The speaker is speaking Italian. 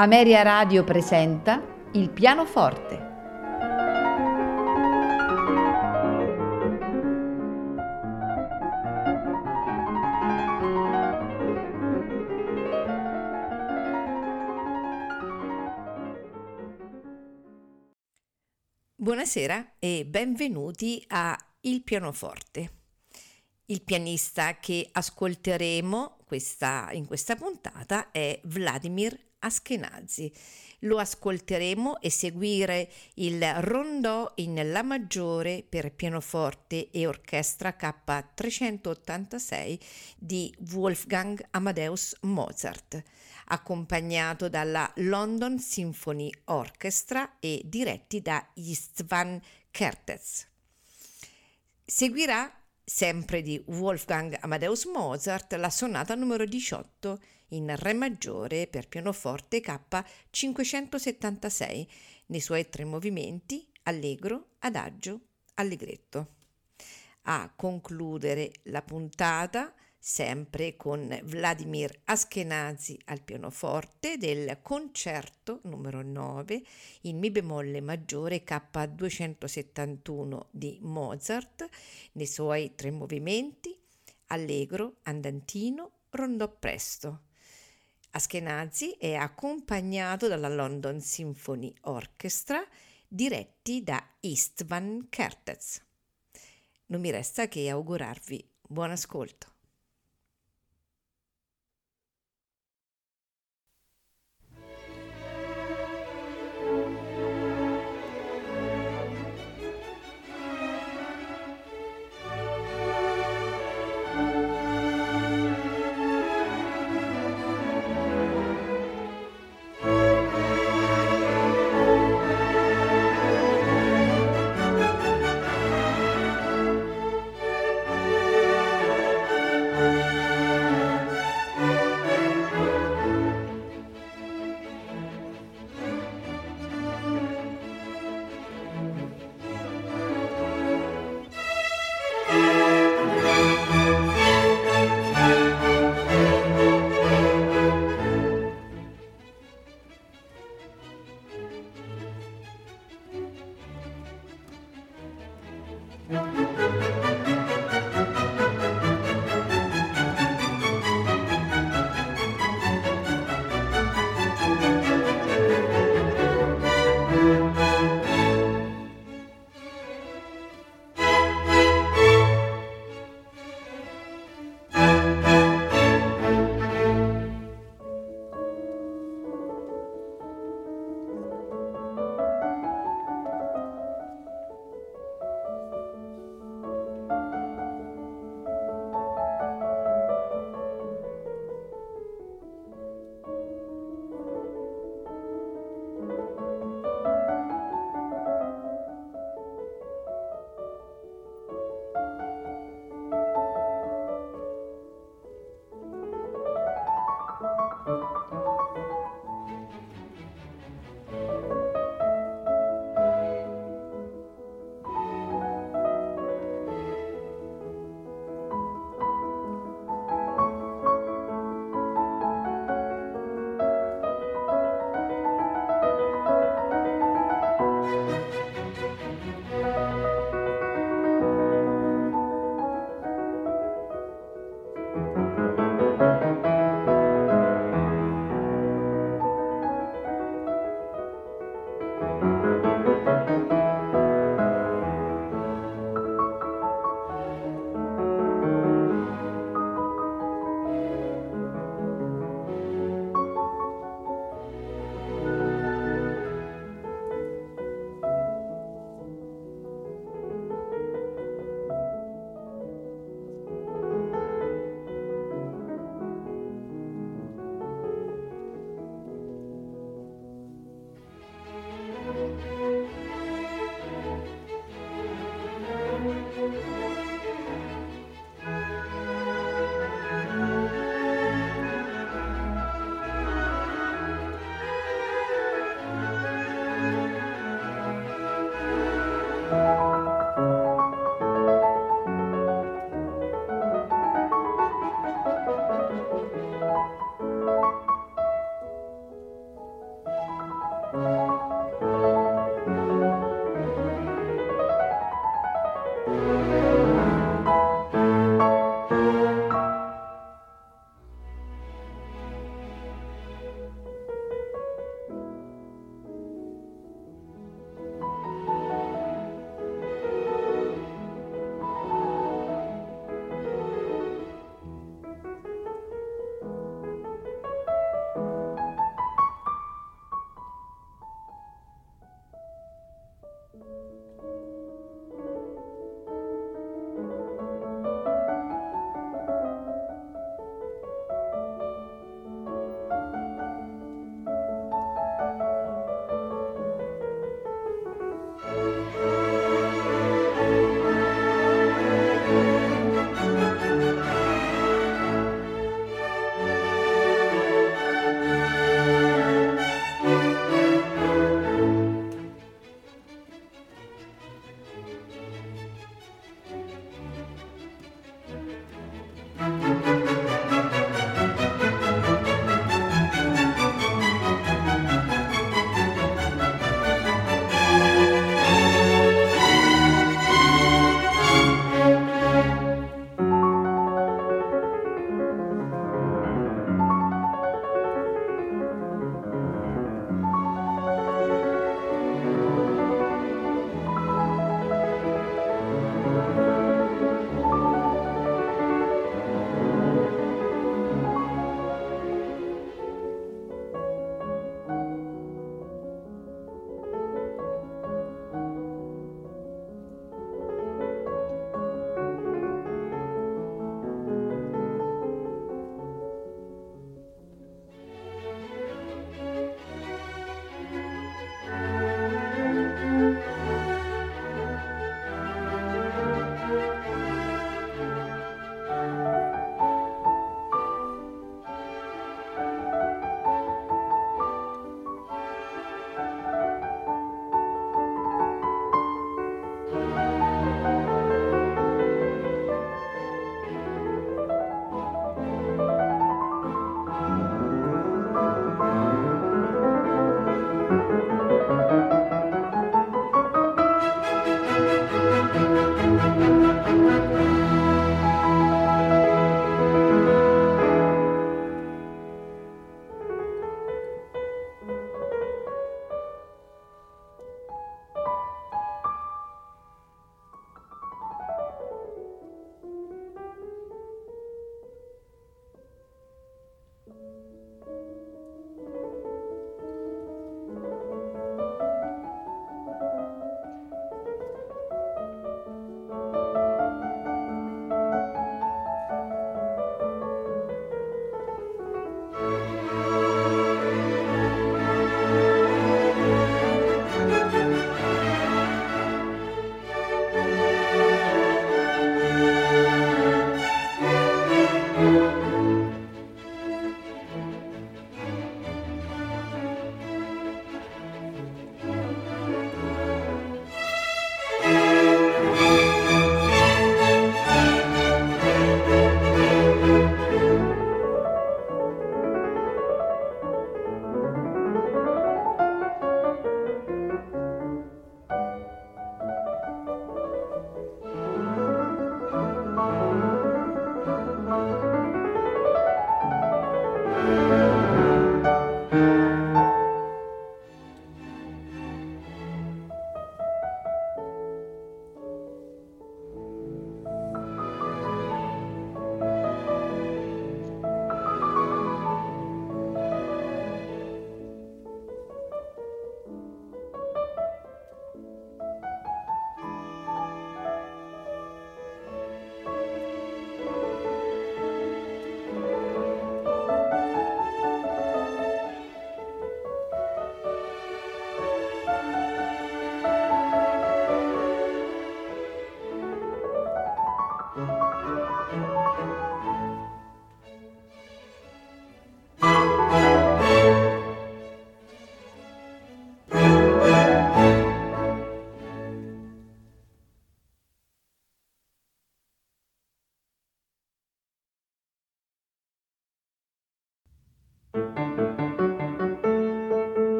Ameria Radio presenta Il pianoforte. Buonasera e benvenuti a Il pianoforte. Il pianista che ascolteremo questa, in questa puntata è Vladimir Askenazi. Lo ascolteremo eseguire il rondò in La maggiore per pianoforte e orchestra K386 di Wolfgang Amadeus Mozart, accompagnato dalla London Symphony Orchestra e diretti da Istvan Kertész. Seguirà sempre di Wolfgang Amadeus Mozart, la sonata numero 18 in Re maggiore per pianoforte K576 nei suoi tre movimenti allegro, adagio, allegretto. A concludere la puntata sempre con Vladimir Askenazi al pianoforte del concerto numero 9 in Mi bemolle maggiore K271 di Mozart nei suoi tre movimenti allegro, andantino, rondò presto. Askenazi è accompagnato dalla London Symphony Orchestra diretti da Istvan Kertész. Non mi resta che augurarvi buon ascolto.